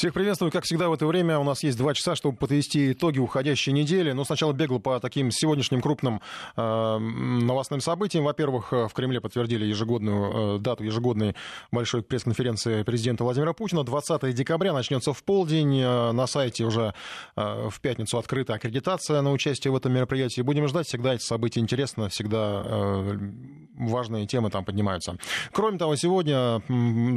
Всех приветствую. Как всегда в это время у нас есть два часа, чтобы подвести итоги уходящей недели. Но сначала бегло по таким сегодняшним крупным э, новостным событиям. Во-первых, э, в Кремле подтвердили ежегодную э, дату ежегодной большой пресс-конференции президента Владимира Путина. 20 декабря начнется в полдень. Э, на сайте уже э, в пятницу открыта аккредитация на участие в этом мероприятии. Будем ждать. Всегда эти события интересно, всегда э, важные темы там поднимаются. Кроме того, сегодня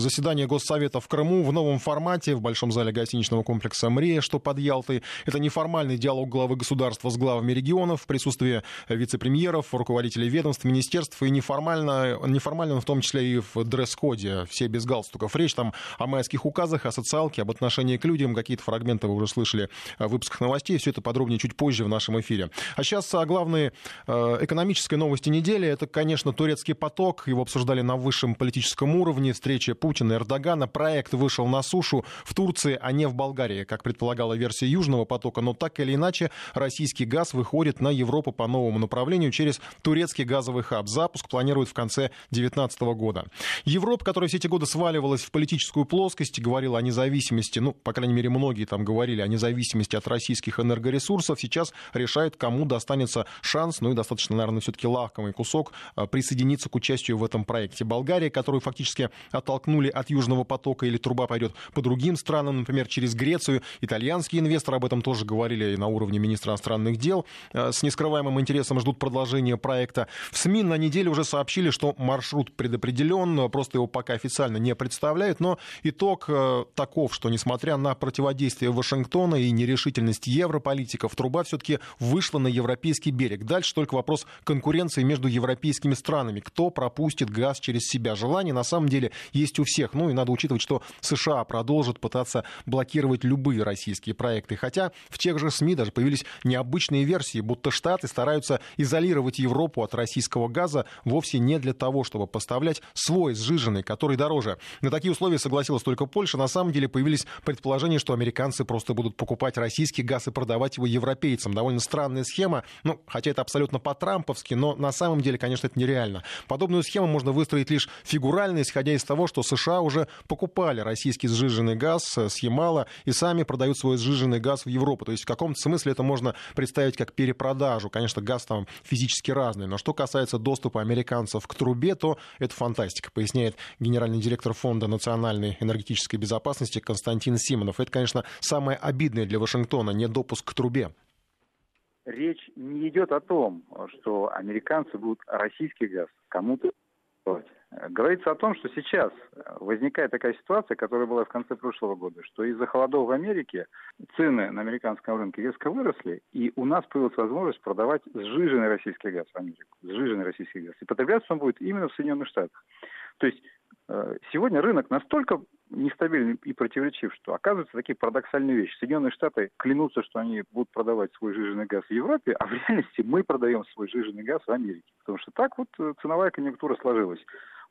заседание Госсовета в Крыму в новом формате, в большом зале гостиничного комплекса «Мрия», что под Ялтой. Это неформальный диалог главы государства с главами регионов в присутствии вице-премьеров, руководителей ведомств, министерств и неформально, неформально в том числе и в дресс-коде, все без галстуков. Речь там о майских указах, о социалке, об отношении к людям. Какие-то фрагменты вы уже слышали в выпусках новостей. Все это подробнее чуть позже в нашем эфире. А сейчас о главной э, экономической новости недели. Это, конечно, турецкий поток. Его обсуждали на высшем политическом уровне. Встреча Путина и Эрдогана. Проект вышел на сушу в Турции Турции, а не в Болгарии, как предполагала версия Южного потока. Но так или иначе, российский газ выходит на Европу по новому направлению через турецкий газовый хаб. Запуск планируют в конце 2019 года. Европа, которая все эти годы сваливалась в политическую плоскость, говорила о независимости, ну, по крайней мере, многие там говорили о независимости от российских энергоресурсов, сейчас решает, кому достанется шанс, ну и достаточно, наверное, все-таки лакомый кусок а, присоединиться к участию в этом проекте. Болгария, которую фактически оттолкнули от Южного потока или труба пойдет по другим странам, например, через Грецию. Итальянские инвесторы об этом тоже говорили на уровне министра иностранных дел. Э, с нескрываемым интересом ждут продолжения проекта. В СМИ на неделе уже сообщили, что маршрут предопределен, просто его пока официально не представляют, но итог э, таков, что несмотря на противодействие Вашингтона и нерешительность европолитиков, труба все-таки вышла на европейский берег. Дальше только вопрос конкуренции между европейскими странами. Кто пропустит газ через себя? Желание на самом деле есть у всех. Ну и надо учитывать, что США продолжит пытаться блокировать любые российские проекты. Хотя в тех же СМИ даже появились необычные версии, будто Штаты стараются изолировать Европу от российского газа вовсе не для того, чтобы поставлять свой сжиженный, который дороже. На такие условия согласилась только Польша. На самом деле появились предположения, что американцы просто будут покупать российский газ и продавать его европейцам. Довольно странная схема, ну, хотя это абсолютно по-трамповски, но на самом деле, конечно, это нереально. Подобную схему можно выстроить лишь фигурально, исходя из того, что США уже покупали российский сжиженный газ с Ямала и сами продают свой сжиженный газ в Европу. То есть в каком-то смысле это можно представить как перепродажу. Конечно, газ там физически разный. Но что касается доступа американцев к трубе, то это фантастика, поясняет генеральный директор Фонда национальной энергетической безопасности Константин Симонов. Это, конечно, самое обидное для Вашингтона, не допуск к трубе. Речь не идет о том, что американцы будут российский газ кому-то Говорится о том, что сейчас возникает такая ситуация, которая была в конце прошлого года, что из-за холодов в Америке цены на американском рынке резко выросли, и у нас появилась возможность продавать сжиженный российский газ в Америку. Сжиженный российский газ. И потребляться он будет именно в Соединенных Штатах. То есть э, сегодня рынок настолько нестабильный и противоречив, что оказывается такие парадоксальные вещи. Соединенные Штаты клянутся, что они будут продавать свой жиженый газ в Европе, а в реальности мы продаем свой жиженый газ в Америке. Потому что так вот э, ценовая конъюнктура сложилась.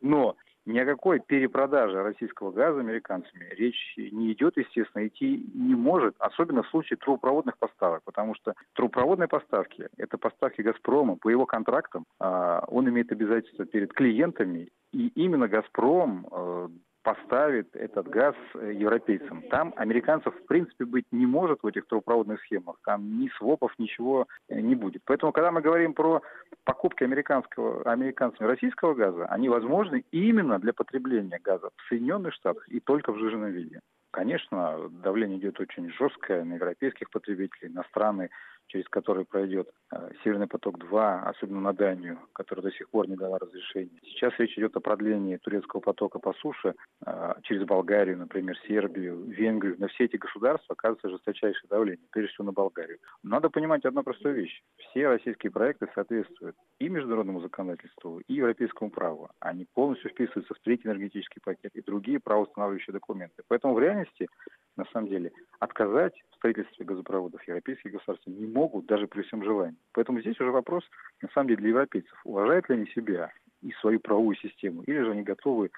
Но ни о какой перепродаже российского газа американцами речь не идет, естественно, идти не может, особенно в случае трубопроводных поставок, потому что трубопроводные поставки – это поставки «Газпрома» по его контрактам, а, он имеет обязательства перед клиентами, и именно «Газпром» э, поставит этот газ э, европейцам. Там американцев в принципе быть не может в этих трубопроводных схемах. Там ни свопов, ничего э, не будет. Поэтому, когда мы говорим про покупки американского, американцами российского газа, они возможны именно для потребления газа в Соединенных Штатах и только в сжиженном виде. Конечно, давление идет очень жесткое на европейских потребителей, на страны через который пройдет э, Северный поток-2, особенно на Данию, которая до сих пор не дала разрешения. Сейчас речь идет о продлении турецкого потока по суше э, через Болгарию, например, Сербию, Венгрию. На все эти государства оказывается жесточайшее давление, прежде всего на Болгарию. Надо понимать одну простую вещь. Все российские проекты соответствуют и международному законодательству, и европейскому праву. Они полностью вписываются в третий энергетический пакет и другие правоустанавливающие документы. Поэтому в реальности на самом деле, отказать в строительстве газопроводов европейские государства не могут даже при всем желании. Поэтому здесь уже вопрос, на самом деле, для европейцев. Уважают ли они себя и свою правовую систему, или же они готовы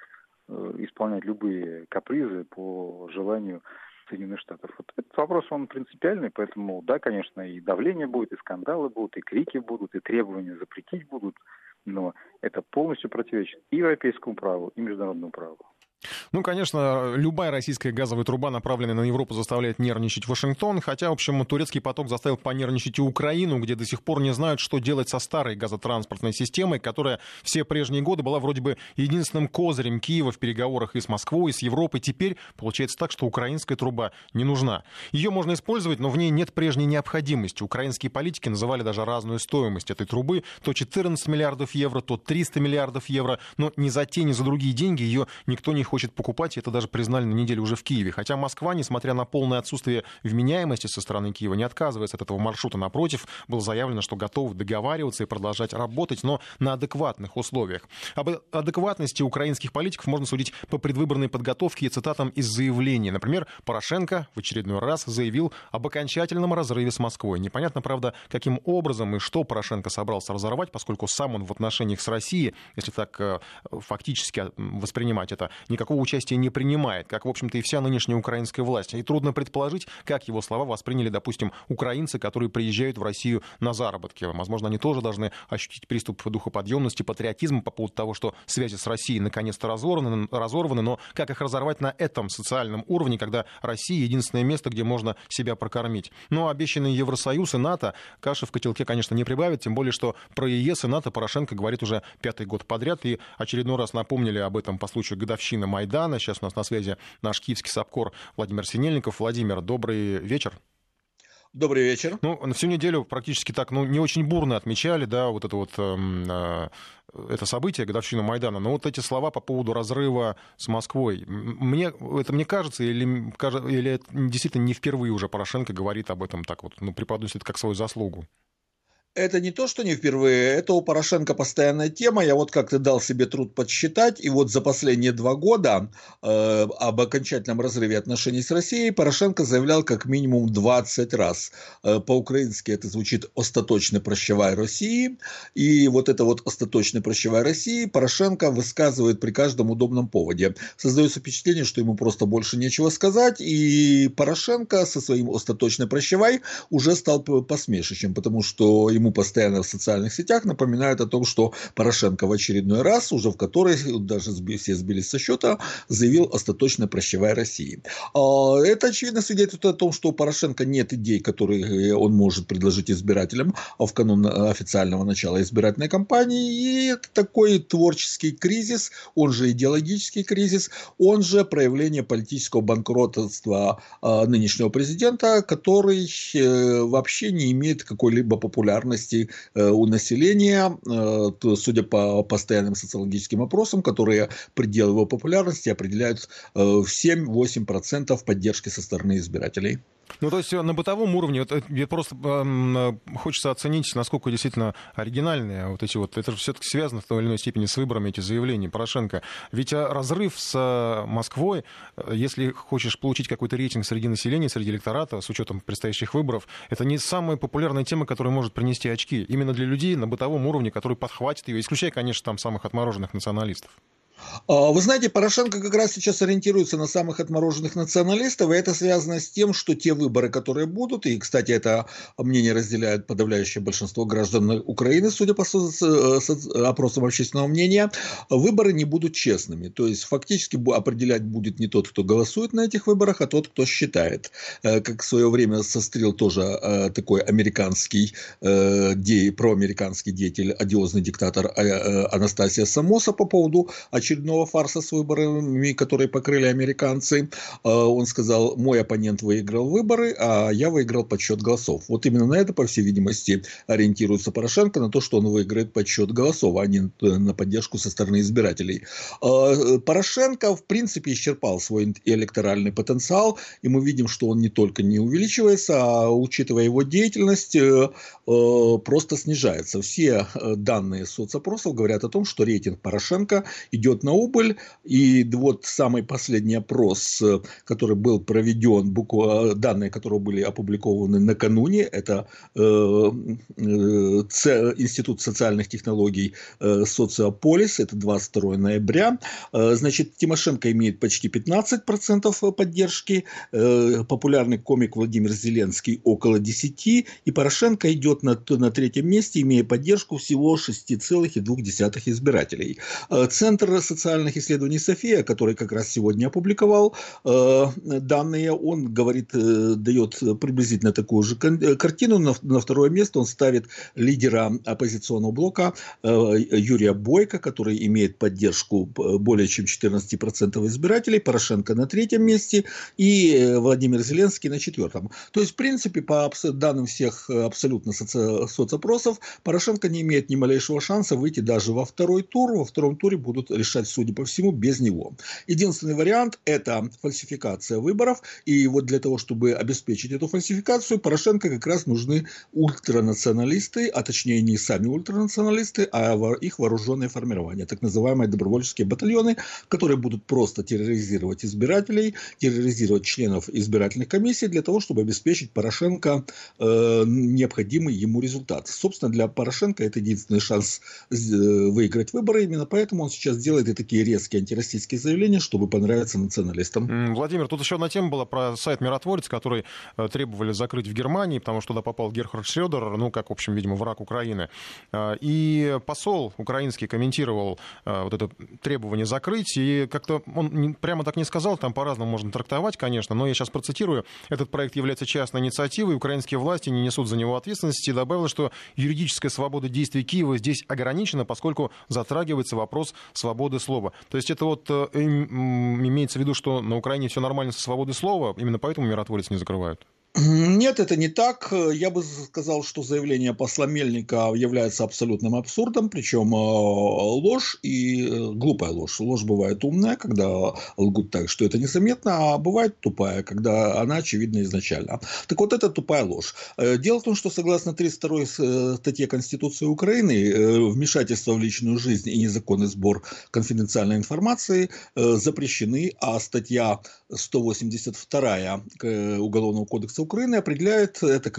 э, исполнять любые капризы по желанию Соединенных Штатов. Вот этот вопрос, он принципиальный, поэтому, да, конечно, и давление будет, и скандалы будут, и крики будут, и требования запретить будут, но это полностью противоречит и европейскому праву, и международному праву. Ну, конечно, любая российская газовая труба, направленная на Европу, заставляет нервничать Вашингтон, хотя, в общем, турецкий поток заставил понервничать и Украину, где до сих пор не знают, что делать со старой газотранспортной системой, которая все прежние годы была вроде бы единственным козырем Киева в переговорах и с Москвой, и с Европой. Теперь получается так, что украинская труба не нужна. Ее можно использовать, но в ней нет прежней необходимости. Украинские политики называли даже разную стоимость этой трубы. То 14 миллиардов евро, то 300 миллиардов евро. Но ни за те, ни за другие деньги ее никто не хочет хочет покупать, и это даже признали на неделе уже в Киеве. Хотя Москва, несмотря на полное отсутствие вменяемости со стороны Киева, не отказывается от этого маршрута. Напротив, было заявлено, что готовы договариваться и продолжать работать, но на адекватных условиях. Об адекватности украинских политиков можно судить по предвыборной подготовке и цитатам из заявлений. Например, Порошенко в очередной раз заявил об окончательном разрыве с Москвой. Непонятно, правда, каким образом и что Порошенко собрался разорвать, поскольку сам он в отношениях с Россией, если так э, фактически воспринимать это, никак никакого участия не принимает, как, в общем-то, и вся нынешняя украинская власть. И трудно предположить, как его слова восприняли, допустим, украинцы, которые приезжают в Россию на заработки. Возможно, они тоже должны ощутить приступ духоподъемности, патриотизма по поводу того, что связи с Россией наконец-то разорваны, разорваны, но как их разорвать на этом социальном уровне, когда Россия единственное место, где можно себя прокормить. Но обещанные Евросоюз и НАТО каши в котелке, конечно, не прибавят, тем более, что про ЕС и НАТО Порошенко говорит уже пятый год подряд, и очередной раз напомнили об этом по случаю годовщины Майдана. Сейчас у нас на связи наш киевский САПКОР Владимир Синельников. Владимир, добрый вечер. Добрый вечер. Ну, на всю неделю практически так, ну, не очень бурно отмечали, да, вот это вот э, это событие, годовщину Майдана. Но вот эти слова по поводу разрыва с Москвой, мне, это мне кажется, или, или это действительно не впервые уже Порошенко говорит об этом так вот, ну, преподносит как свою заслугу? Это не то, что не впервые, это у Порошенко постоянная тема. Я вот как-то дал себе труд подсчитать, и вот за последние два года э, об окончательном разрыве отношений с Россией Порошенко заявлял как минимум 20 раз. Э, по-украински это звучит «остаточно прощавай России», и вот это вот «остаточно прощавай России» Порошенко высказывает при каждом удобном поводе. Создается впечатление, что ему просто больше нечего сказать, и Порошенко со своим «остаточно прощавай» уже стал посмешищем, потому что ему постоянно в социальных сетях напоминают о том, что Порошенко в очередной раз, уже в которой даже все сбились со счета, заявил остаточно прощавая России. А, это, очевидно, свидетельствует о том, что у Порошенко нет идей, которые он может предложить избирателям в канун официального начала избирательной кампании. И это такой творческий кризис, он же идеологический кризис, он же проявление политического банкротства а, нынешнего президента, который э, вообще не имеет какой-либо популярности популярности э, у населения, э, судя по постоянным социологическим опросам, которые предел его популярности определяют э, в 7-8% поддержки со стороны избирателей. Ну, то есть э, на бытовом уровне, вот, это просто э, хочется оценить, насколько действительно оригинальные вот эти вот, это же все-таки связано в той или иной степени с выборами эти заявления Порошенко. Ведь э, разрыв с э, Москвой, если хочешь получить какой-то рейтинг среди населения, среди электората, с учетом предстоящих выборов, это не самая популярная тема, которая может принести очки. Именно для людей на бытовом уровне, который подхватит ее, исключая, конечно, там самых отмороженных националистов. А, вы знаете, Порошенко как раз сейчас ориентируется на самых отмороженных националистов, и это связано с тем, что те выборы, которые будут, и, кстати, это мнение разделяет подавляющее большинство граждан Украины, судя по опросам общественного мнения, выборы не будут честными. То есть, фактически определять будет не тот, кто голосует на этих выборах, а тот, кто считает. Э, как в свое время сострил тоже э, такой американский, э, проамериканский деятель, одиозный диктатор Анастасия Самоса по поводу очередного фарса с выборами, которые покрыли американцы. А, он сказал, мой оппонент выиграл выборы, а я выиграл подсчет голосов. Вот именно на это, по всей видимости, ориентируется Порошенко, на то, что он выиграет подсчет голосов, а не на поддержку со стороны избирателей. А, Порошенко, в принципе, исчерпал свой электоральный потенциал, и мы видим, что он не только не увеличивается, а учитывая его деятельность, э, э, просто снижается. Все э, данные соцопросов говорят о том, что рейтинг Порошенко идет идет на убыль. И вот самый последний опрос, э, который был проведен, буква, данные которого были опубликованы накануне, это э, э, Институт социальных технологий Социополис, это 22 ноября. Значит, Тимошенко имеет почти 15% поддержки, популярный комик Владимир Зеленский около 10%, и Порошенко идет на, на третьем месте, имея поддержку всего 6,2 избирателей. Центр социальных исследований София, который как раз сегодня опубликовал э, данные, он говорит, э, дает приблизительно такую же картину. На, на второе место он ставит лидера оппозиционного блока Юрия Бойко, который имеет поддержку более чем 14% избирателей, Порошенко на третьем месте и Владимир Зеленский на четвертом. То есть, в принципе, по данным всех абсолютно соци соцопросов, Порошенко не имеет ни малейшего шанса выйти даже во второй тур. Во втором туре будут решать, судя по всему, без него. Единственный вариант – это фальсификация выборов. И вот для того, чтобы обеспечить эту фальсификацию, Порошенко как раз нужны ультранационалисты, а точнее не сами ультранационалисты, а их вооруженные формирования, так называемые добровольческие батальоны, которые будут просто терроризировать избирателей, терроризировать членов избирательных комиссий для того, чтобы обеспечить Порошенко э, необходимый ему результат. Собственно, для Порошенко это единственный шанс э, выиграть выборы. Именно поэтому он сейчас делает и такие резкие антироссийские заявления, чтобы понравиться националистам. Владимир, тут еще одна тема была про сайт «Миротворец», который э, требовали закрыть в Германии, потому что туда попал Герхард Шредер, ну, как, в общем, видимо, враг Украины. Э, и посол украинский комментировал вот это требование закрыть, и как-то он прямо так не сказал, там по-разному можно трактовать, конечно, но я сейчас процитирую. Этот проект является частной инициативой, украинские власти не несут за него ответственности, и добавил, что юридическая свобода действий Киева здесь ограничена, поскольку затрагивается вопрос свободы слова. То есть это вот э, имеется в виду, что на Украине все нормально со свободой слова, именно поэтому миротворец не закрывают? Нет, это не так. Я бы сказал, что заявление посла Мельника является абсолютным абсурдом, причем э, ложь и э, глупая ложь. Ложь бывает умная, когда лгут так, что это незаметно, а бывает тупая, когда она очевидна изначально. Так вот, это тупая ложь. Э, дело в том, что согласно 32 статье Конституции Украины, вмешательство в личную жизнь и незаконный сбор конфиденциальной информации запрещены, а статья 182 Уголовного кодекса Украины определяет это,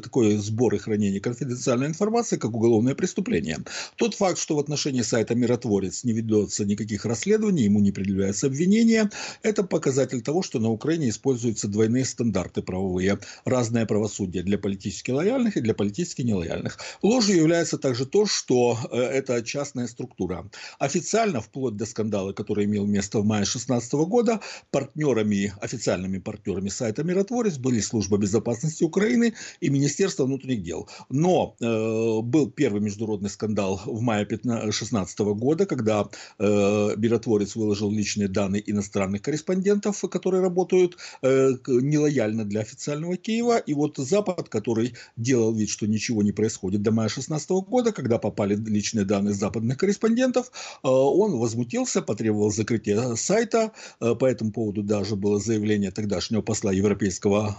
такой сбор и хранение конфиденциальной информации как уголовное преступление. Тот факт, что в отношении сайта «Миротворец» не ведется никаких расследований, ему не предъявляется обвинение, это показатель того, что на Украине используются двойные стандарты правовые, разное правосудие для политически лояльных и для политически нелояльных. Ложью является также то, что э, это частная структура. Официально, вплоть до скандала, который имел место в мае 2016 года, партнерами, официальными партнерами сайта «Миротворец» были службы служба безопасности Украины и Министерство внутренних дел. Но э, был первый международный скандал в мае 2016 года, когда э, миротворец выложил личные данные иностранных корреспондентов, которые работают э, нелояльно для официального Киева. И вот Запад, который делал вид, что ничего не происходит до мая 2016 года, когда попали личные данные западных корреспондентов, э, он возмутился, потребовал закрытия сайта. Э, по этому поводу даже было заявление тогдашнего посла Европейского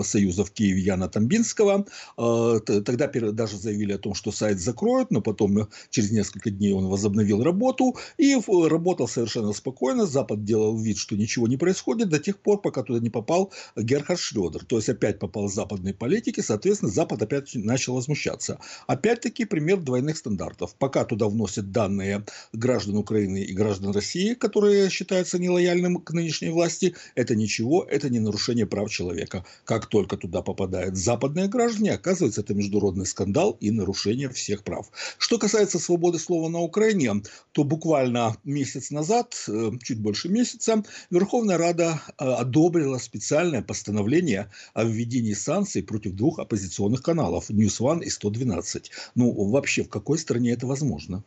э, Союза в Киеве Яна Тамбинского. А, тогда даже заявили о том, что сайт закроют, но потом э, через несколько дней он возобновил работу и работал совершенно спокойно. Запад делал вид, что ничего не происходит до тех пор, пока туда не попал Герхард Шредер. То есть опять попал западные политики, соответственно, Запад опять начал возмущаться. Опять-таки пример двойных стандартов. Пока туда вносят данные граждан Украины и граждан России, которые считаются нелояльным к нынешней власти, это ничего, это не нарушение прав человека. Как только туда попадают западные граждане, оказывается, это международный скандал и нарушение всех прав. Что касается свободы слова на Украине, то буквально месяц назад, э, чуть больше месяца, Верховная Рада э, одобрила специальное постановление о введении санкций против двух оппозиционных каналов News One и 112. Ну, вообще, в какой стране это возможно?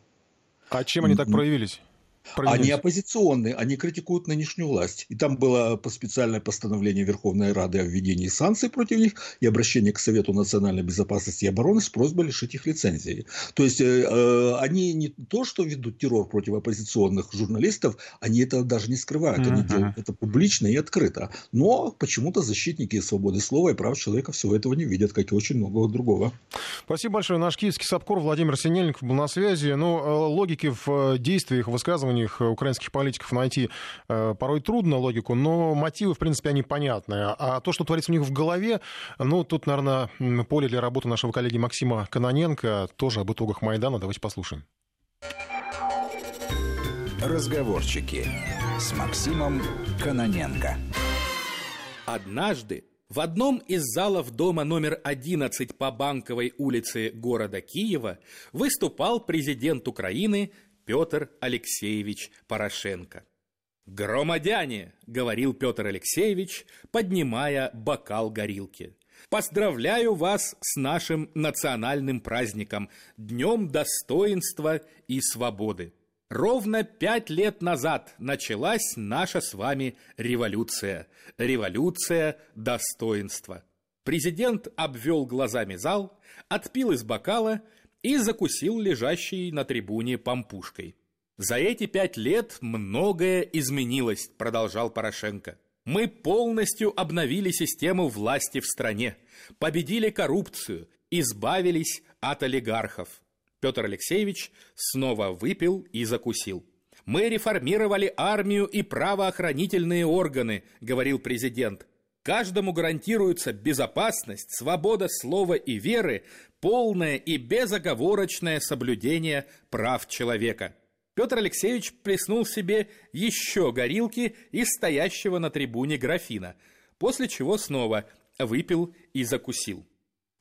А чем они так проявились? Они оппозиционные, они критикуют нынешнюю власть. И там было специальное постановление Верховной Рады о введении санкций против них и обращение к Совету национальной безопасности и обороны с просьбой лишить их лицензии. То есть, э, э они не то, что ведут террор против оппозиционных журналистов, они это даже не скрывают. Они uh-huh. делают это публично и открыто. Но почему-то защитники свободы слова и прав человека всего этого не видят, как и очень многого другого. Спасибо большое. Наш киевский САПКОР Владимир Синельников был на связи. Ну, э, логики в э, действиях, высказываниях них украинских политиков найти э, порой трудно логику, но мотивы, в принципе, они понятны. А то, что творится у них в голове, ну, тут, наверное, поле для работы нашего коллеги Максима Каноненко, тоже об итогах Майдана. Давайте послушаем. Разговорчики с Максимом Каноненко. Однажды в одном из залов дома номер 11 по Банковой улице города Киева выступал президент Украины Петр Алексеевич Порошенко. «Громадяне!» — говорил Петр Алексеевич, поднимая бокал горилки. «Поздравляю вас с нашим национальным праздником, Днем достоинства и свободы. Ровно пять лет назад началась наша с вами революция. Революция достоинства. Президент обвел глазами зал, отпил из бокала и закусил лежащий на трибуне пампушкой. «За эти пять лет многое изменилось», – продолжал Порошенко. «Мы полностью обновили систему власти в стране, победили коррупцию, избавились от олигархов. Петр Алексеевич снова выпил и закусил. «Мы реформировали армию и правоохранительные органы», — говорил президент. «Каждому гарантируется безопасность, свобода слова и веры, полное и безоговорочное соблюдение прав человека». Петр Алексеевич плеснул себе еще горилки из стоящего на трибуне графина, после чего снова выпил и закусил.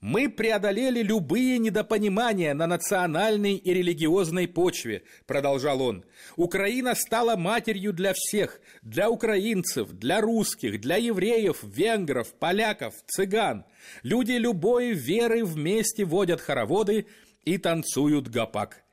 Мы преодолели любые недопонимания на национальной и религиозной почве, продолжал он. Украина стала матерью для всех, для украинцев, для русских, для евреев, венгров, поляков, цыган. Люди любой веры вместе водят хороводы и танцуют гопак.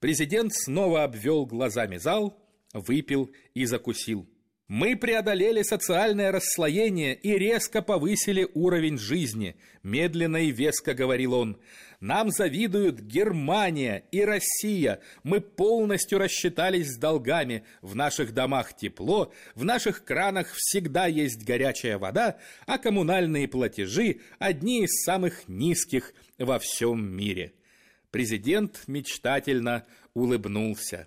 Президент снова обвел глазами зал, выпил и закусил. Мы преодолели социальное расслоение и резко повысили уровень жизни, медленно и веско говорил он. Нам завидуют Германия и Россия. Мы полностью рассчитались с долгами. В наших домах тепло, в наших кранах всегда есть горячая вода, а коммунальные платежи одни из самых низких во всем мире. Президент мечтательно улыбнулся.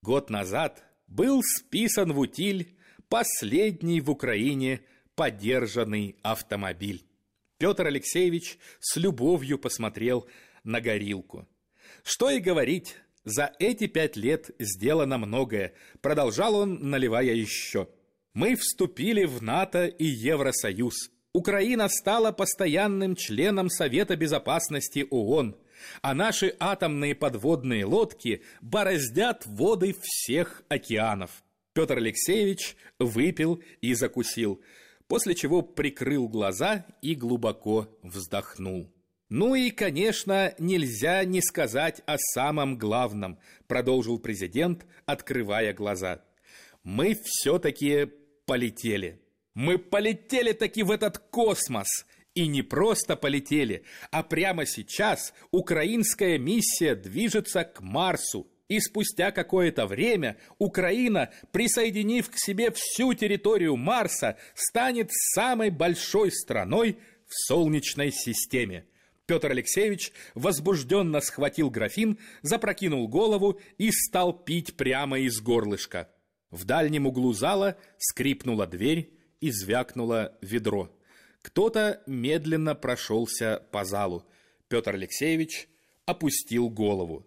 Год назад был списан в утиль последний в Украине подержанный автомобиль. Петр Алексеевич с любовью посмотрел на горилку. Что и говорить, за эти пять лет сделано многое, продолжал он, наливая еще. Мы вступили в НАТО и Евросоюз. Украина стала постоянным членом Совета Безопасности ООН, а наши атомные подводные лодки бороздят воды всех океанов. Петр Алексеевич выпил и закусил, после чего прикрыл глаза и глубоко вздохнул. «Ну и, конечно, нельзя не сказать о самом главном», продолжил президент, открывая глаза. «Мы все-таки полетели. Мы полетели таки в этот космос!» И не просто полетели, а прямо сейчас украинская миссия движется к Марсу, и спустя какое-то время Украина, присоединив к себе всю территорию Марса, станет самой большой страной в Солнечной системе. Петр Алексеевич возбужденно схватил графин, запрокинул голову и стал пить прямо из горлышка. В дальнем углу зала скрипнула дверь и звякнуло ведро. Кто-то медленно прошелся по залу. Петр Алексеевич опустил голову.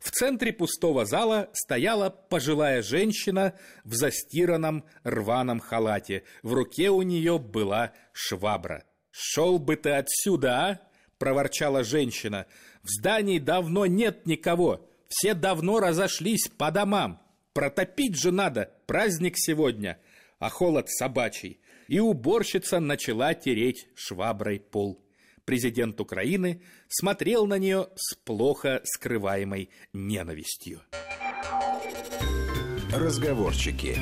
В центре пустого зала стояла пожилая женщина в застиранном рваном халате. В руке у нее была швабра. «Шел бы ты отсюда, а?» – проворчала женщина. «В здании давно нет никого. Все давно разошлись по домам. Протопить же надо, праздник сегодня, а холод собачий». И уборщица начала тереть шваброй пол президент Украины смотрел на нее с плохо скрываемой ненавистью. Разговорчики.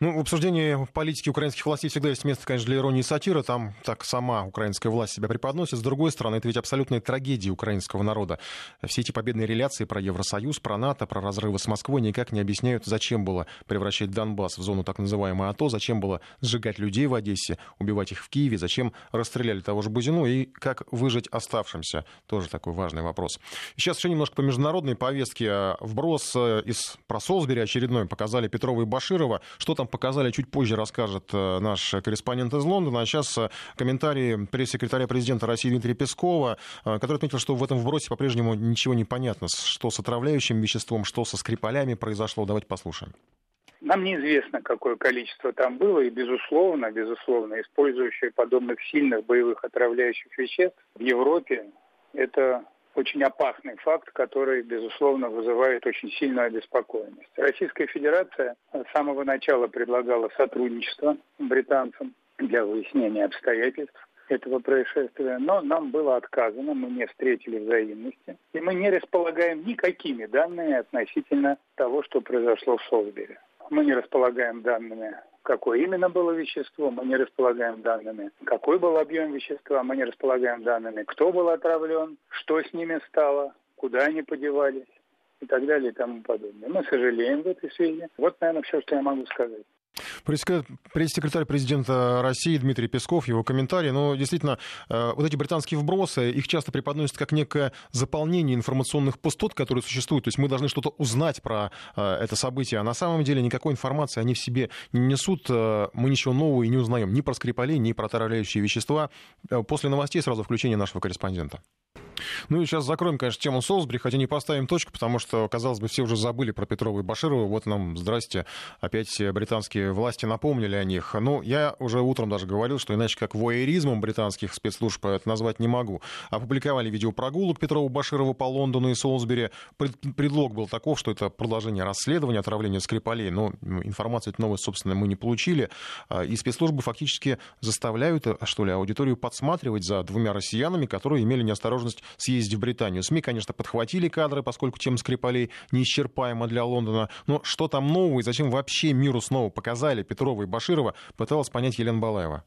Ну, в обсуждении политики украинских властей всегда есть место, конечно, для иронии и сатиры. Там так сама украинская власть себя преподносит. С другой стороны, это ведь абсолютная трагедия украинского народа. Все эти победные реляции про Евросоюз, про НАТО, про разрывы с Москвой никак не объясняют, зачем было превращать Донбасс в зону так называемой АТО, зачем было сжигать людей в Одессе, убивать их в Киеве, зачем расстреляли того же Бузину и как выжить оставшимся. Тоже такой важный вопрос. Сейчас еще немножко по международной повестке. Вброс из про Солсбери очередной показали Петрова и Баширова. Что там показали, чуть позже расскажет э, наш корреспондент из Лондона. А сейчас э, комментарии пресс-секретаря президента России Дмитрия Пескова, э, который отметил, что в этом вбросе по-прежнему ничего не понятно, что с отравляющим веществом, что со скрипалями произошло. Давайте послушаем. Нам неизвестно, какое количество там было, и, безусловно, безусловно, использующие подобных сильных боевых отравляющих веществ в Европе это очень опасный факт, который, безусловно, вызывает очень сильную обеспокоенность. Российская Федерация с самого начала предлагала сотрудничество британцам для выяснения обстоятельств этого происшествия, но нам было отказано, мы не встретили взаимности, и мы не располагаем никакими данными относительно того, что произошло в Солсбери. Мы не располагаем данными, какое именно было вещество, мы не располагаем данными, какой был объем вещества, мы не располагаем данными, кто был отравлен, что с ними стало, куда они подевались и так далее и тому подобное. Мы сожалеем в этой связи. Вот, наверное, все, что я могу сказать. Пресс-секретарь президента России Дмитрий Песков, его комментарий. Но действительно, э, вот эти британские вбросы, их часто преподносят как некое заполнение информационных пустот, которые существуют. То есть мы должны что-то узнать про э, это событие. А на самом деле никакой информации они в себе не несут. Э, мы ничего нового и не узнаем ни про Скрипалей, ни про отравляющие вещества. После новостей сразу включение нашего корреспондента. Ну и сейчас закроем, конечно, тему Солсбери, хотя не поставим точку, потому что, казалось бы, все уже забыли про Петрова и Баширова. Вот нам, здрасте, опять британские власти напомнили о них. Ну, я уже утром даже говорил, что иначе как воеризмом британских спецслужб это назвать не могу. Опубликовали видео прогулок Петрова Баширова по Лондону и Солсбери. Предлог был таков, что это продолжение расследования отравления Скрипалей. Но информацию эту новость, собственно, мы не получили. А, и спецслужбы фактически заставляют, что ли, аудиторию подсматривать за двумя россиянами, которые имели неосторожность съездить в Британию. СМИ, конечно, подхватили кадры, поскольку тема Скрипалей неисчерпаема для Лондона. Но что там нового и зачем вообще миру снова показали Петрова и Баширова, пыталась понять Елена Балаева.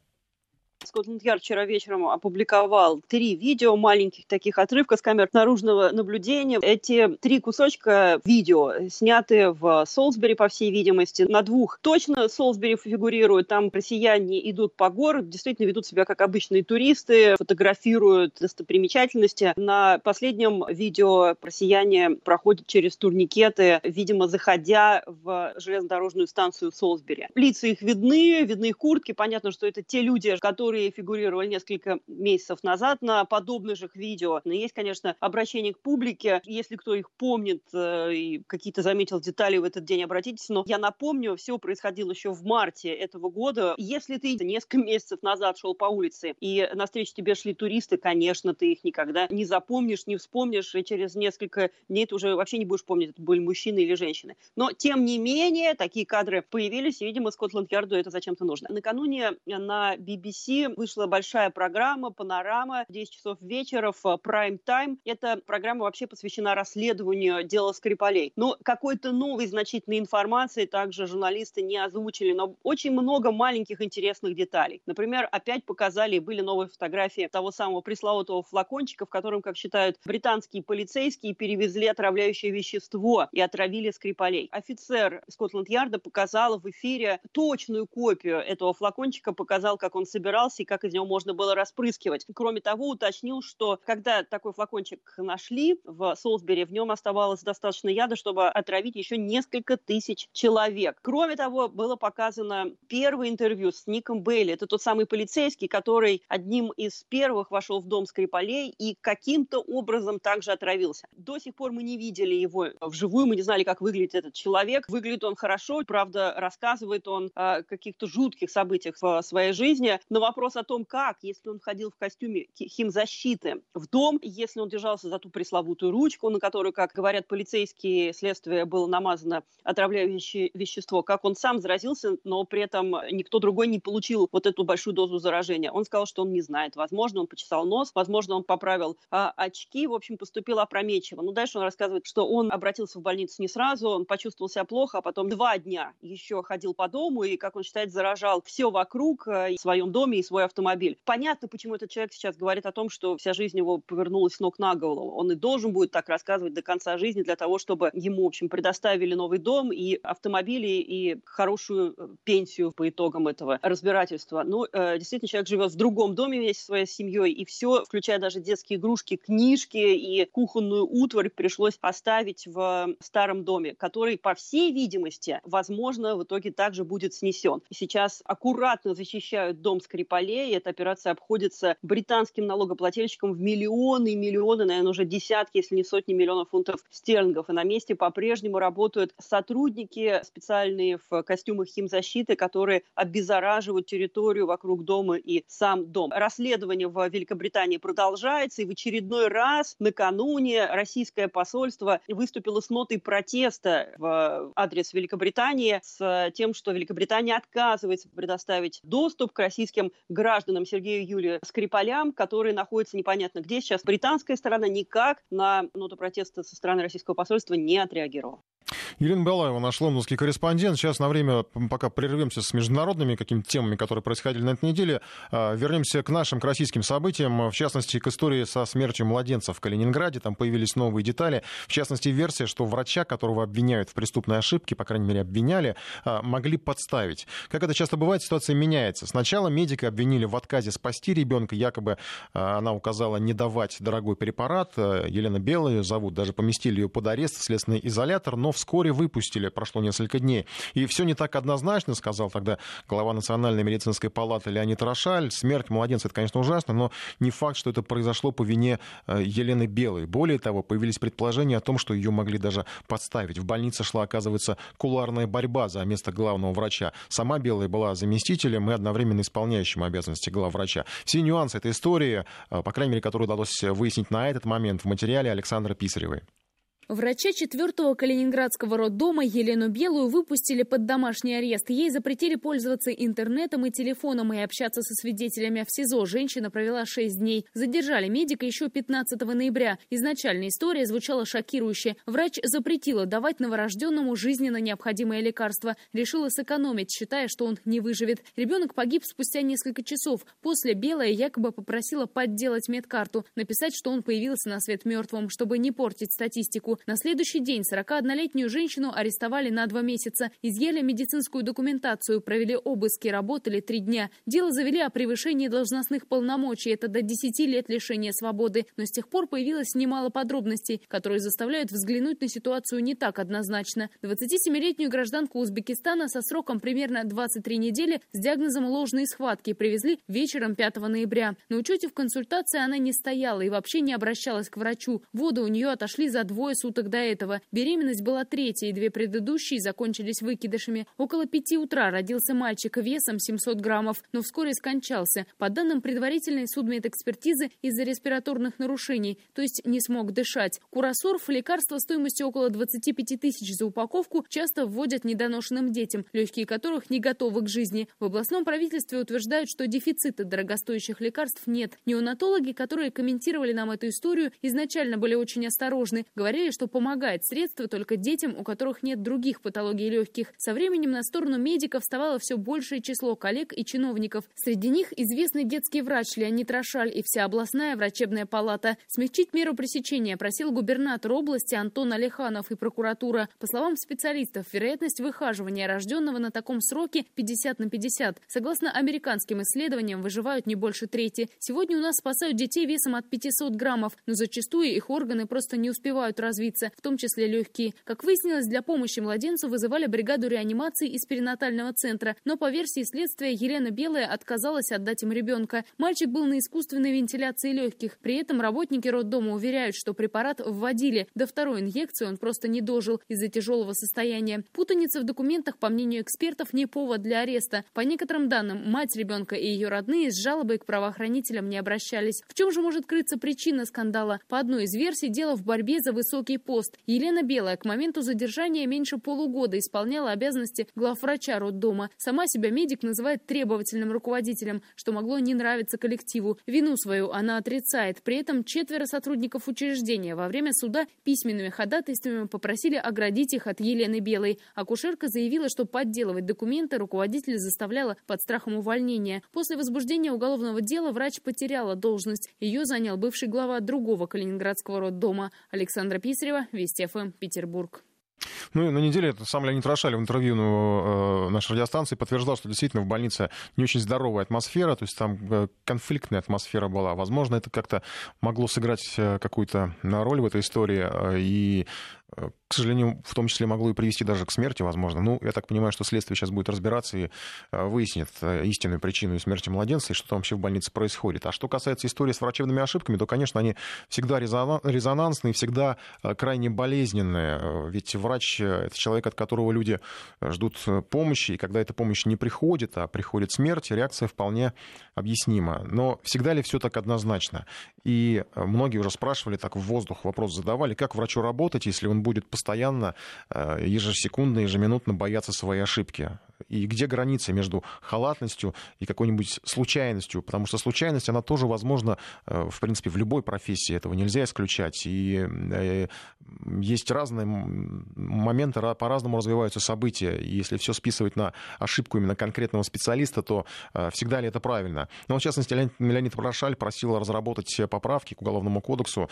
Скотланд-Ярд вчера вечером опубликовал три видео маленьких таких отрывков с камер наружного наблюдения. Эти три кусочка видео сняты в Солсбери, по всей видимости. На двух точно Солсбери фигурируют. Там россияне идут по городу, действительно ведут себя как обычные туристы, фотографируют достопримечательности. На последнем видео россияне проходят через турникеты, видимо, заходя в железнодорожную станцию Солсбери. Лица их видны, видны их куртки. Понятно, что это те люди, которые которые фигурировали несколько месяцев назад на подобных же видео. Но есть, конечно, обращение к публике. Если кто их помнит э, и какие-то заметил детали в этот день, обратитесь. Но я напомню, все происходило еще в марте этого года. Если ты несколько месяцев назад шел по улице и навстречу тебе шли туристы, конечно, ты их никогда не запомнишь, не вспомнишь, и через несколько дней ты уже вообще не будешь помнить, это были мужчины или женщины. Но, тем не менее, такие кадры появились, и, видимо, Скотланд-Ярду это зачем-то нужно. Накануне на BBC вышла большая программа «Панорама», 10 часов вечера в прайм-тайм. Эта программа вообще посвящена расследованию дела Скрипалей. Но какой-то новой значительной информации также журналисты не озвучили, но очень много маленьких интересных деталей. Например, опять показали, были новые фотографии того самого пресловутого флакончика, в котором, как считают британские полицейские, перевезли отравляющее вещество и отравили Скрипалей. Офицер Скотланд-Ярда показал в эфире точную копию этого флакончика, показал, как он собирался собирался и как из него можно было распрыскивать. Кроме того, уточнил, что когда такой флакончик нашли в Солсбери, в нем оставалось достаточно яда, чтобы отравить еще несколько тысяч человек. Кроме того, было показано первое интервью с Ником Бейли. Это тот самый полицейский, который одним из первых вошел в дом Скрипалей и каким-то образом также отравился. До сих пор мы не видели его вживую, мы не знали, как выглядит этот человек. Выглядит он хорошо, правда, рассказывает он о каких-то жутких событиях в своей жизни. Но вопрос вопрос о том, как, если он ходил в костюме химзащиты в дом, если он держался за ту пресловутую ручку, на которую, как говорят полицейские, следствие было намазано отравляющее вещество, как он сам заразился, но при этом никто другой не получил вот эту большую дозу заражения. Он сказал, что он не знает. Возможно, он почесал нос, возможно, он поправил а, очки, в общем, поступил опрометчиво. Ну, дальше он рассказывает, что он обратился в больницу не сразу, он почувствовал себя плохо, а потом два дня еще ходил по дому и, как он считает, заражал все вокруг, э, в своем доме и свой автомобиль. Понятно, почему этот человек сейчас говорит о том, что вся жизнь его повернулась с ног на голову. Он и должен будет так рассказывать до конца жизни для того, чтобы ему, в общем, предоставили новый дом и автомобили, и хорошую э, пенсию по итогам этого разбирательства. Ну, э, действительно, человек живет в другом доме вместе со своей семьей, и все, включая даже детские игрушки, книжки и кухонную утварь, пришлось оставить в старом доме, который, по всей видимости, возможно, в итоге также будет снесен. Сейчас аккуратно защищают дом скрип Скрипалей. Эта операция обходится британским налогоплательщикам в миллионы и миллионы, наверное, уже десятки, если не сотни миллионов фунтов стерлингов. И на месте по-прежнему работают сотрудники специальные в костюмах химзащиты, которые обеззараживают территорию вокруг дома и сам дом. Расследование в Великобритании продолжается, и в очередной раз накануне российское посольство выступило с нотой протеста в адрес Великобритании с тем, что Великобритания отказывается предоставить доступ к российским гражданам Сергею Юлию Скрипалям, которые находятся непонятно где сейчас. Британская сторона никак на ноту протеста со стороны российского посольства не отреагировала. Елена Балаева, наш лондонский корреспондент. Сейчас на время, пока прервемся с международными какими-то темами, которые происходили на этой неделе, а, вернемся к нашим, к российским событиям, в частности, к истории со смертью младенца в Калининграде. Там появились новые детали. В частности, версия, что врача, которого обвиняют в преступной ошибке, по крайней мере, обвиняли, а, могли подставить. Как это часто бывает, ситуация меняется. Сначала медика обвинили в отказе спасти ребенка, якобы а, она указала не давать дорогой препарат. Елена Белая зовут, даже поместили ее под арест в следственный изолятор, но вскоре выпустили, прошло несколько дней. И все не так однозначно, сказал тогда глава Национальной медицинской палаты Леонид Рошаль. Смерть младенца, это, конечно, ужасно, но не факт, что это произошло по вине э, Елены Белой. Более того, появились предположения о том, что ее могли даже подставить. В больнице шла, оказывается, куларная борьба за место главного врача. Сама Белая была заместителем и одновременно исполняющим обязанности главврача. Все нюансы этой истории, э, по крайней мере, которые удалось выяснить на этот момент в материале Александра Писаревой. Врача 4-го Калининградского роддома Елену Белую выпустили под домашний арест. Ей запретили пользоваться интернетом и телефоном и общаться со свидетелями в СИЗО. Женщина провела 6 дней. Задержали медика еще 15 ноября. Изначальная история звучала шокирующе. Врач запретила давать новорожденному жизненно необходимое лекарство. Решила сэкономить, считая, что он не выживет. Ребенок погиб спустя несколько часов. После Белая якобы попросила подделать медкарту, написать, что он появился на свет мертвым, чтобы не портить статистику. На следующий день 41-летнюю женщину арестовали на два месяца, изъяли медицинскую документацию, провели обыски, работали три дня. Дело завели о превышении должностных полномочий. Это до 10 лет лишения свободы. Но с тех пор появилось немало подробностей, которые заставляют взглянуть на ситуацию не так однозначно. 27-летнюю гражданку Узбекистана со сроком примерно 23 недели с диагнозом ложные схватки привезли вечером 5 ноября. На учете в консультации она не стояла и вообще не обращалась к врачу. Воды у нее отошли за двое суток суток до этого. Беременность была третья, и две предыдущие закончились выкидышами. Около пяти утра родился мальчик весом 700 граммов, но вскоре скончался. По данным предварительной судмедэкспертизы, из-за респираторных нарушений, то есть не смог дышать. Курасорф, лекарство стоимостью около 25 тысяч за упаковку, часто вводят недоношенным детям, легкие которых не готовы к жизни. В областном правительстве утверждают, что дефицита дорогостоящих лекарств нет. Неонатологи, которые комментировали нам эту историю, изначально были очень осторожны. Говорили, что что помогает средство только детям, у которых нет других патологий легких. Со временем на сторону медиков вставало все большее число коллег и чиновников. Среди них известный детский врач Леонид Рошаль и вся областная врачебная палата. Смягчить меру пресечения просил губернатор области Антон Алеханов и прокуратура. По словам специалистов, вероятность выхаживания рожденного на таком сроке 50 на 50. Согласно американским исследованиям, выживают не больше трети. Сегодня у нас спасают детей весом от 500 граммов, но зачастую их органы просто не успевают развиться развиться, в том числе легкие. Как выяснилось, для помощи младенцу вызывали бригаду реанимации из перинатального центра, но по версии следствия Елена Белая отказалась отдать им ребенка. Мальчик был на искусственной вентиляции легких. При этом работники роддома уверяют, что препарат вводили. До второй инъекции он просто не дожил из-за тяжелого состояния. Путаница в документах, по мнению экспертов, не повод для ареста. По некоторым данным, мать ребенка и ее родные с жалобой к правоохранителям не обращались. В чем же может крыться причина скандала? По одной из версий, дело в борьбе за высокий пост. Елена Белая к моменту задержания меньше полугода исполняла обязанности главврача роддома. Сама себя медик называет требовательным руководителем, что могло не нравиться коллективу. Вину свою она отрицает. При этом четверо сотрудников учреждения во время суда письменными ходатайствами попросили оградить их от Елены Белой. Акушерка заявила, что подделывать документы руководитель заставляла под страхом увольнения. После возбуждения уголовного дела врач потеряла должность. Ее занял бывший глава другого калининградского роддома Александра Писарева Дмитриева, Вести ФМ, Петербург. Ну и на неделе это сам Леонид Рошаль в интервью на э, нашей радиостанции подтверждал, что действительно в больнице не очень здоровая атмосфера, то есть там э, конфликтная атмосфера была. Возможно, это как-то могло сыграть э, какую-то роль в этой истории. И к сожалению, в том числе могло и привести даже к смерти, возможно. Ну, я так понимаю, что следствие сейчас будет разбираться и выяснит истинную причину смерти младенца и что там вообще в больнице происходит. А что касается истории с врачебными ошибками, то, конечно, они всегда резонансные, всегда крайне болезненные. Ведь врач — это человек, от которого люди ждут помощи, и когда эта помощь не приходит, а приходит смерть, реакция вполне объяснима. Но всегда ли все так однозначно? И многие уже спрашивали, так в воздух вопрос задавали, как врачу работать, если он будет постоянно, э, ежесекундно, ежеминутно бояться своей ошибки. И где граница между халатностью и какой-нибудь случайностью? Потому что случайность, она тоже возможна, э, в принципе, в любой профессии. Этого нельзя исключать. И э, есть разные моменты, по-разному развиваются события. И если все списывать на ошибку именно конкретного специалиста, то всегда ли это правильно? Но, в частности, Леонид Порошаль просил разработать поправки к Уголовному кодексу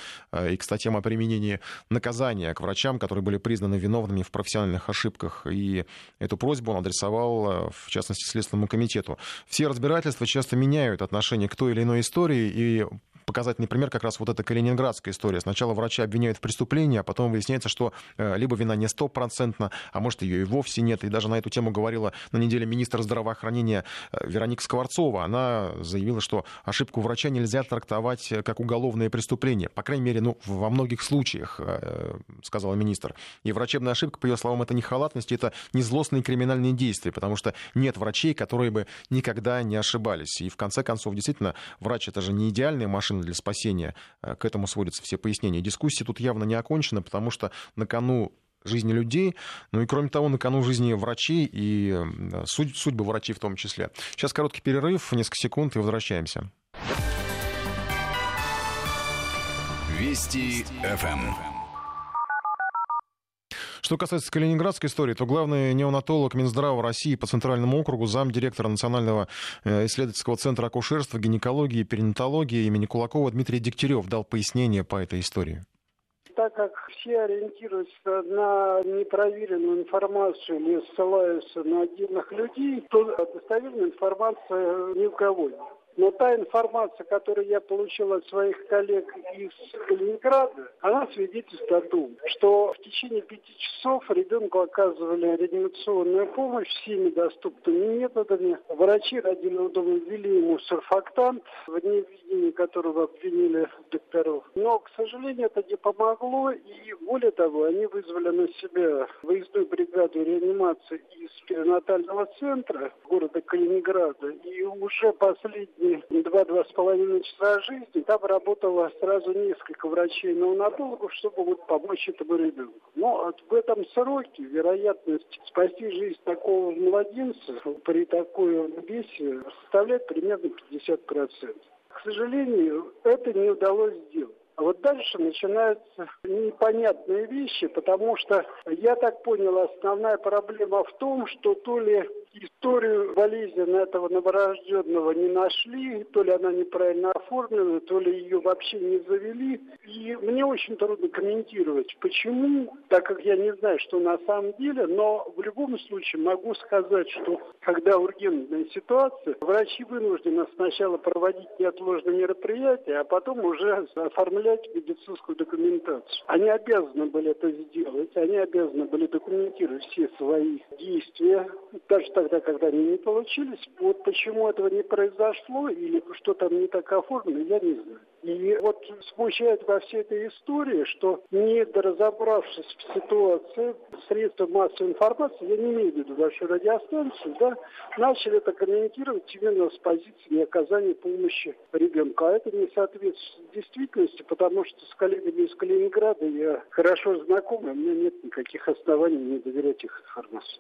и к статьям о применении наказания к врачам, которые были признаны виновными в профессиональных ошибках. И эту просьбу он адресовал, э, в частности, Следственному комитету. Все разбирательства часто меняют отношение к той или иной истории, и показательный пример как раз вот эта калининградская история. Сначала врача обвиняют в преступлении, а потом выясняется, что э, либо вина не стопроцентна, а может ее и вовсе нет. И даже на эту тему говорила на неделе министр здравоохранения э, Вероника Скворцова. Она заявила, что ошибку врача нельзя трактовать э, как уголовное преступление. По крайней мере, ну, во многих случаях, сказала министр. И врачебная ошибка, по ее словам, это не халатность, это не злостные криминальные действия, потому что нет врачей, которые бы никогда не ошибались. И в конце концов, действительно, врач это же не идеальная машина, для спасения. Э, к этому сводятся все пояснения. Дискуссия тут явно не окончена, потому что на кону жизни людей, ну и кроме того, на кону жизни врачей и судь, судьбы врачей в том числе. Сейчас короткий перерыв, несколько секунд и возвращаемся. Вести ФМ. Что касается калининградской истории, то главный неонатолог Минздрава России по Центральному округу, замдиректора Национального э, исследовательского центра акушерства, гинекологии и перинатологии имени Кулакова Дмитрий Дегтярев дал пояснение по этой истории так как все ориентируются на непроверенную информацию или ссылаются на отдельных людей, то достоверная информация ни у кого нет. Но та информация, которую я получил от своих коллег из Калининграда, она свидетельствует о том, что в течение пяти часов ребенку оказывали реанимационную помощь всеми доступными методами. Врачи родильного дома ввели ему сурфактант, в невидении которого обвинили докторов. Но, к сожалению, это не помогло, и более того, они вызвали на себя выездную бригаду реанимации из перинатального центра города Калининграда, и уже последние два-два с половиной часа жизни там работало сразу несколько врачей-неонатологов, чтобы вот помочь этому ребенку. Но в этом сроке вероятность спасти жизнь такого младенца при такой весе составляет примерно 50%. К сожалению, это не удалось сделать. А вот дальше начинаются непонятные вещи, потому что, я так понял, основная проблема в том, что то ли историю болезни на этого новорожденного не нашли, то ли она неправильно оформлена, то ли ее вообще не завели. И мне очень трудно комментировать, почему, так как я не знаю, что на самом деле, но в любом случае могу сказать, что когда ургентная ситуация, врачи вынуждены сначала проводить неотложные мероприятия, а потом уже оформлять медицинскую документацию. Они обязаны были это сделать, они обязаны были документировать все свои действия, даже тогда, когда они не получились. Вот почему этого не произошло или что там не так оформлено, я не знаю. И вот смущает во всей этой истории, что не разобравшись в ситуации, средства массовой информации, я не имею в виду вашу радиостанцию, да, начали это комментировать именно с позиции оказания помощи ребенку. А это не соответствует действительности, потому что с коллегами из Калининграда я хорошо знаком, и у меня нет никаких оснований не доверять их информации.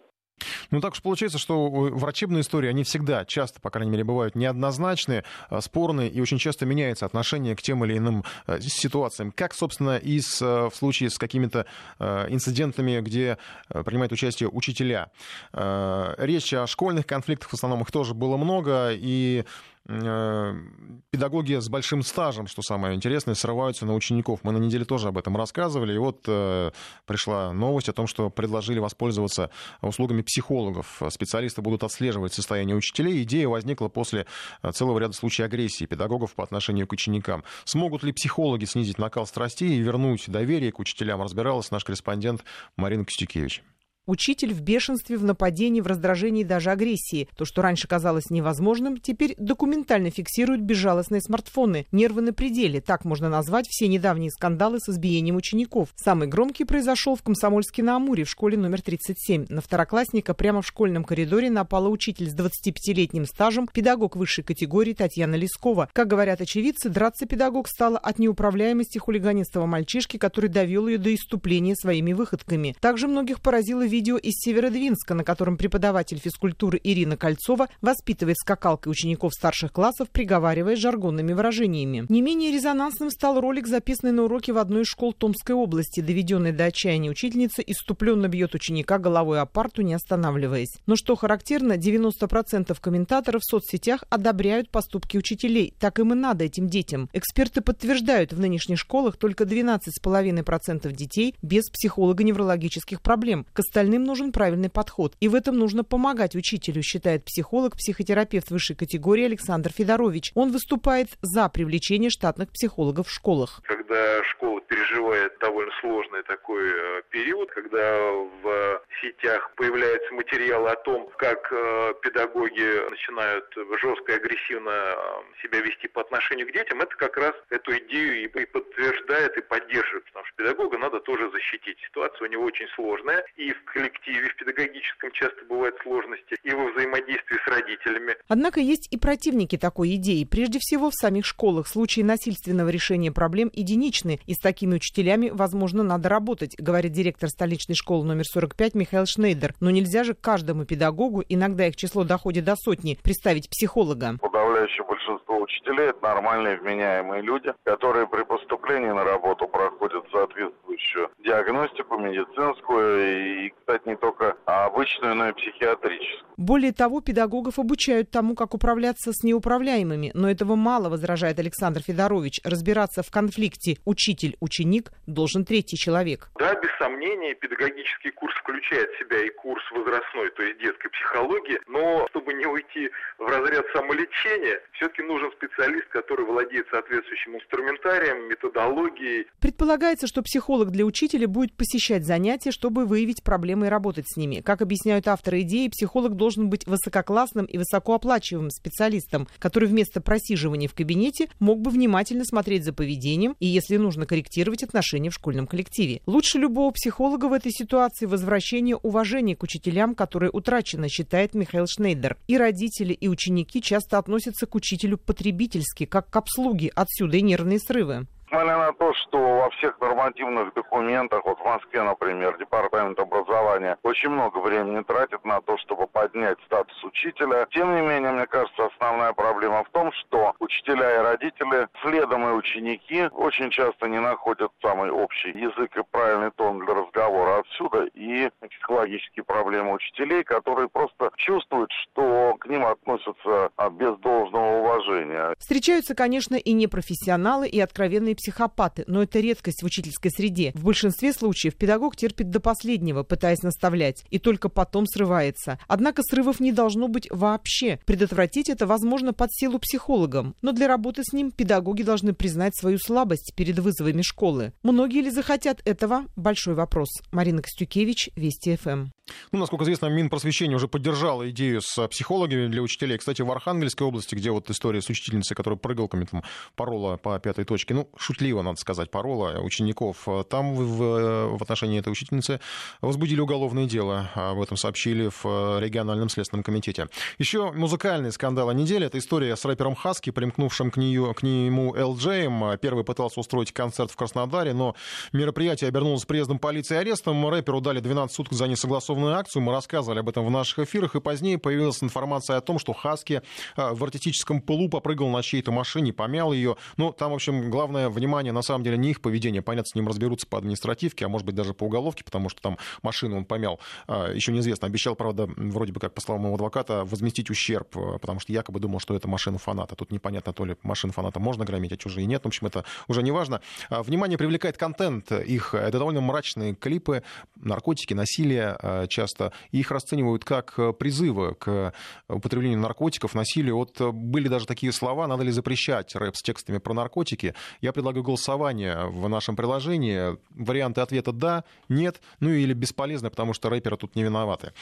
Ну, так уж получается, что врачебные истории, они всегда, часто, по крайней мере, бывают неоднозначные, а, спорные, и очень часто меняется отношение к тем или иным а, ситуациям. Как, собственно, и с, а, в случае с какими-то инцидентами, где принимают участие учителя. Речь о школьных конфликтах, в основном их тоже было много, и педагоги с большим стажем, что самое интересное, срываются на учеников. Мы на неделе тоже об этом рассказывали. И вот э, пришла новость о том, что предложили воспользоваться услугами психологов. Специалисты будут отслеживать состояние учителей. Идея возникла после целого ряда случаев агрессии педагогов по отношению к ученикам. Смогут ли психологи снизить накал страстей и вернуть доверие к учителям, разбиралась наш корреспондент Марина Костюкевич. Учитель в бешенстве, в нападении, в раздражении и даже агрессии. То, что раньше казалось невозможным, теперь документально фиксируют безжалостные смартфоны. Нервы на пределе. Так можно назвать все недавние скандалы с избиением учеников. Самый громкий произошел в Комсомольске-на-Амуре в школе номер 37. На второклассника прямо в школьном коридоре напала учитель с 25-летним стажем, педагог высшей категории Татьяна Лескова. Как говорят очевидцы, драться педагог стала от неуправляемости хулиганистого мальчишки, который довел ее до иступления своими выходками. Также многих поразило видео видео из Северодвинска, на котором преподаватель физкультуры Ирина Кольцова воспитывает скакалкой учеников старших классов, приговаривая жаргонными выражениями. Не менее резонансным стал ролик, записанный на уроке в одной из школ Томской области. Доведенная до отчаяния учительница иступленно бьет ученика головой о парту, не останавливаясь. Но что характерно, 90% комментаторов в соцсетях одобряют поступки учителей. Так им и надо этим детям. Эксперты подтверждают, в нынешних школах только 12,5% детей без психолого-неврологических проблем. К остальным остальным нужен правильный подход. И в этом нужно помогать учителю, считает психолог, психотерапевт высшей категории Александр Федорович. Он выступает за привлечение штатных психологов в школах. Когда школа переживает довольно сложный такой э, период, когда в сетях появляются материалы о том, как э, педагоги начинают жестко и агрессивно э, себя вести по отношению к детям, это как раз эту идею и подтверждает, и поддерживает, потому что педагога надо тоже защитить. Ситуация у него очень сложная, и в коллективе, в педагогическом часто бывают сложности, и во взаимодействии с родителями. Однако есть и противники такой идеи. Прежде всего, в самих школах случаи насильственного решения проблем единичны, и с такими учителями, возможно, надо работать, говорит директор столичной школы номер 45 Михаил Шнейдер. Но нельзя же каждому педагогу, иногда их число доходит до сотни, представить психолога. Подавляющее большинство учителей – это нормальные, вменяемые люди, которые при поступлении на работу проходят соответствующую диагностику медицинскую и, кстати, не только обычную, но и психиатрическую. Более того, педагогов обучают тому, как управляться с неуправляемыми. Но этого мало, возражает Александр Федорович. Разбираться в конфликте учитель-ученик должен третий человек. Да, без сомнения, педагогический курс включает в себя и курс возрастной, то есть детской психологии. Но чтобы не уйти в разряд самолечения, все-таки нужен специалист, который владеет соответствующим инструментарием, методологией. Предполагается, что психолог для учителя будет посещать занятия, чтобы выявить проблемы и работать с ними. Как объясняют авторы идеи, психолог должен быть высококлассным и высокооплачиваемым специалистом, который вместо просиживания в кабинете мог бы внимательно смотреть за поведением и, если нужно, корректировать отношения в школьном коллективе. Лучше любого психолога в этой ситуации возвращение уважения к учителям, которое утрачено, считает Михаил Шнейдер. И родители, и ученики часто относятся к учителю потребительски, как к обслуге, отсюда и нервные срывы. Несмотря на то, что во всех нормативных документах, вот в Москве, например, Департамент образования очень много времени тратит на то, чтобы поднять статус учителя. Тем не менее, мне кажется, основная проблема в том, что учителя и родители, следом и ученики, очень часто не находят самый общий язык и правильный тон для разговора. Отсюда и психологические проблемы учителей, которые просто чувствуют, что к ним относятся без должного уважения. Встречаются, конечно, и непрофессионалы, и откровенные психопаты, но это редкость в учительской среде. В большинстве случаев педагог терпит до последнего, пытаясь наставлять, и только потом срывается. Однако срывов не должно быть вообще. Предотвратить это возможно под силу психологам. Но для работы с ним педагоги должны признать свою слабость перед вызовами школы. Многие ли захотят этого? Большой вопрос. Марина Костюкевич, Вести ФМ. Ну, насколько известно, Минпросвещение уже поддержало идею с психологами для учителей. Кстати, в Архангельской области, где вот история с учительницей, которая прыгалками там порола по пятой точке, ну, шутливо, надо сказать, порола учеников, там в, в отношении этой учительницы возбудили уголовное дело. Об этом сообщили в региональном следственном комитете. Еще музыкальный скандал недели. Это история с рэпером Хаски, примкнувшим к, нее, к нему Элджеем. Первый пытался устроить концерт в Краснодаре, но мероприятие обернулось приездом полиции и арестом. Рэперу дали 12 суток за несогласованность подобную акцию. Мы рассказывали об этом в наших эфирах. И позднее появилась информация о том, что Хаски э, в артистическом пылу попрыгал на чьей-то машине, помял ее. Ну, там, в общем, главное внимание, на самом деле, не их поведение. Понятно, с ним разберутся по административке, а может быть даже по уголовке, потому что там машину он помял. А, еще неизвестно. Обещал, правда, вроде бы как, по словам его адвоката, возместить ущерб, потому что якобы думал, что это машина фаната. Тут непонятно, то ли машину фаната можно громить, а чужие нет. В общем, это уже не важно. А, внимание привлекает контент их. Это довольно мрачные клипы, наркотики, насилие часто. Их расценивают как призывы к употреблению наркотиков, насилию. Вот были даже такие слова, надо ли запрещать рэп с текстами про наркотики. Я предлагаю голосование в нашем приложении. Варианты ответа «да», «нет», ну или «бесполезно», потому что рэперы тут не виноваты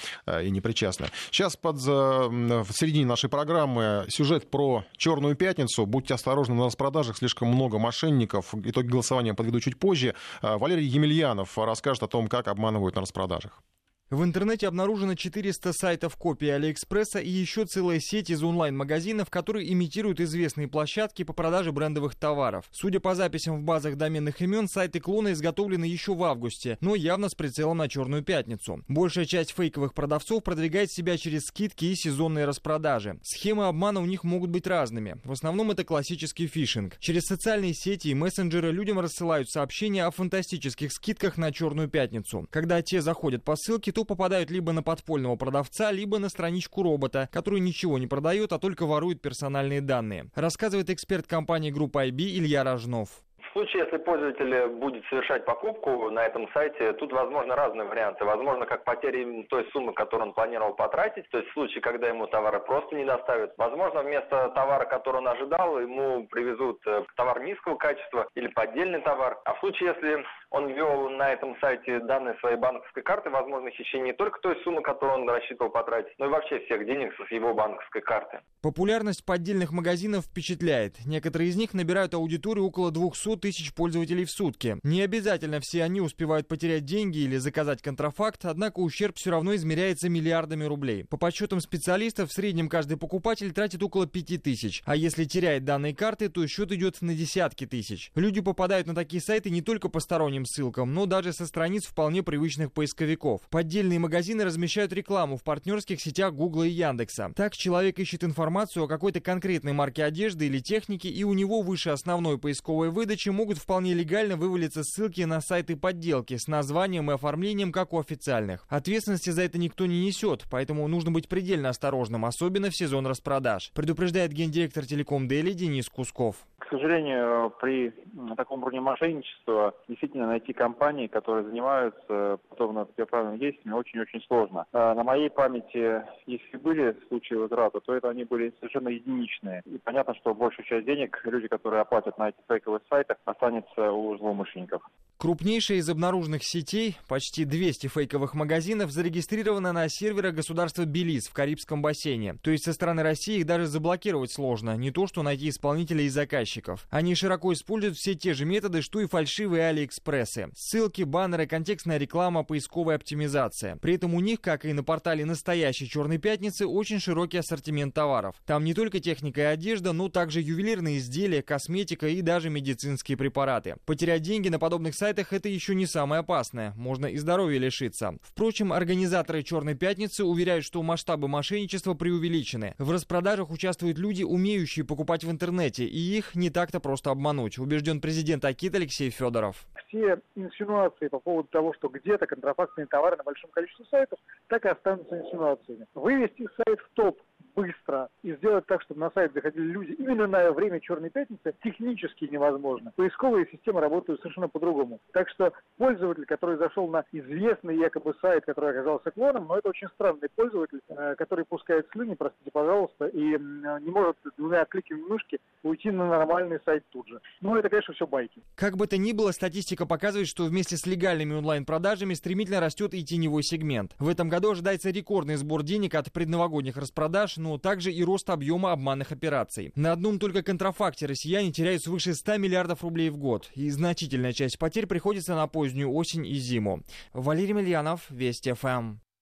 и не причастны. Сейчас под, в середине нашей программы сюжет про «Черную пятницу». Будьте осторожны на распродажах, слишком много мошенников. Итоги голосования подведу чуть позже. Валерий Емельянов расскажет о том, как обманывают на распродажах. В интернете обнаружено 400 сайтов копий Алиэкспресса и еще целая сеть из онлайн-магазинов, которые имитируют известные площадки по продаже брендовых товаров. Судя по записям в базах доменных имен, сайты клона изготовлены еще в августе, но явно с прицелом на Черную Пятницу. Большая часть фейковых продавцов продвигает себя через скидки и сезонные распродажи. Схемы обмана у них могут быть разными. В основном это классический фишинг. Через социальные сети и мессенджеры людям рассылают сообщения о фантастических скидках на Черную Пятницу. Когда те заходят по ссылке, то попадают либо на подпольного продавца, либо на страничку робота, который ничего не продает, а только ворует персональные данные. Рассказывает эксперт компании группы IB Илья Рожнов случае, если пользователь будет совершать покупку на этом сайте, тут возможны разные варианты. Возможно, как потеря той суммы, которую он планировал потратить, то есть в случае, когда ему товары просто не доставят. Возможно, вместо товара, который он ожидал, ему привезут э, товар низкого качества или поддельный товар. А в случае, если он ввел на этом сайте данные своей банковской карты, возможно, хищение не только той суммы, которую он рассчитывал потратить, но и вообще всех денег с его банковской карты. Популярность поддельных магазинов впечатляет. Некоторые из них набирают аудиторию около 200 тысяч пользователей в сутки. Не обязательно все они успевают потерять деньги или заказать контрафакт, однако ущерб все равно измеряется миллиардами рублей. По подсчетам специалистов, в среднем каждый покупатель тратит около 5 тысяч, а если теряет данные карты, то счет идет на десятки тысяч. Люди попадают на такие сайты не только по сторонним ссылкам, но даже со страниц вполне привычных поисковиков. Поддельные магазины размещают рекламу в партнерских сетях Google и Яндекса. Так человек ищет информацию о какой-то конкретной марке одежды или техники, и у него выше основной поисковой выдачи могут вполне легально вывалиться ссылки на сайты подделки с названием и оформлением, как у официальных. Ответственности за это никто не несет, поэтому нужно быть предельно осторожным, особенно в сезон распродаж, предупреждает гендиректор Телеком Дели Денис Кусков. К сожалению, при таком уровне мошенничества действительно найти компании, которые занимаются подобными противоправными действиями, очень-очень сложно. А на моей памяти, если были случаи возврата, то это они были совершенно единичные. И понятно, что большую часть денег люди, которые оплатят на этих фейковых сайтах, останется у злоумышленников. Крупнейшая из обнаруженных сетей, почти 200 фейковых магазинов, зарегистрирована на серверах государства Белиз в Карибском бассейне. То есть со стороны России их даже заблокировать сложно, не то что найти исполнителей и заказчиков. Они широко используют все те же методы, что и фальшивые алиэкспрессы. Ссылки, баннеры, контекстная реклама, поисковая оптимизация. При этом у них, как и на портале настоящей Черной Пятницы, очень широкий ассортимент товаров. Там не только техника и одежда, но также ювелирные изделия, косметика и даже медицинские препараты. Потерять деньги на подобных сайтах сайтах это еще не самое опасное. Можно и здоровья лишиться. Впрочем, организаторы «Черной пятницы» уверяют, что масштабы мошенничества преувеличены. В распродажах участвуют люди, умеющие покупать в интернете, и их не так-то просто обмануть, убежден президент Акит Алексей Федоров. Все инсинуации по поводу того, что где-то контрафактные товары на большом количестве сайтов, так и останутся инсинуациями. Вывести сайт в топ быстро и сделать так, чтобы на сайт заходили люди именно на время Черной Пятницы технически невозможно. Поисковые системы работают совершенно по-другому. Так что пользователь, который зашел на известный якобы сайт, который оказался клоном, но это очень странный пользователь, э, который пускает слюни, простите, пожалуйста, и не может двумя кликами мышки уйти на нормальный сайт тут же. Ну, это, конечно, все байки. Как бы то ни было, статистика показывает, что вместе с легальными онлайн-продажами стремительно растет и теневой сегмент. В этом году ожидается рекордный сбор денег от предновогодних распродаж, но также и рост объема обманных операций. На одном только контрафакте россияне теряют свыше 100 миллиардов рублей в год, и значительная часть потерь приходится на позднюю осень и зиму. Валерий Мильянов, Вести ФМ.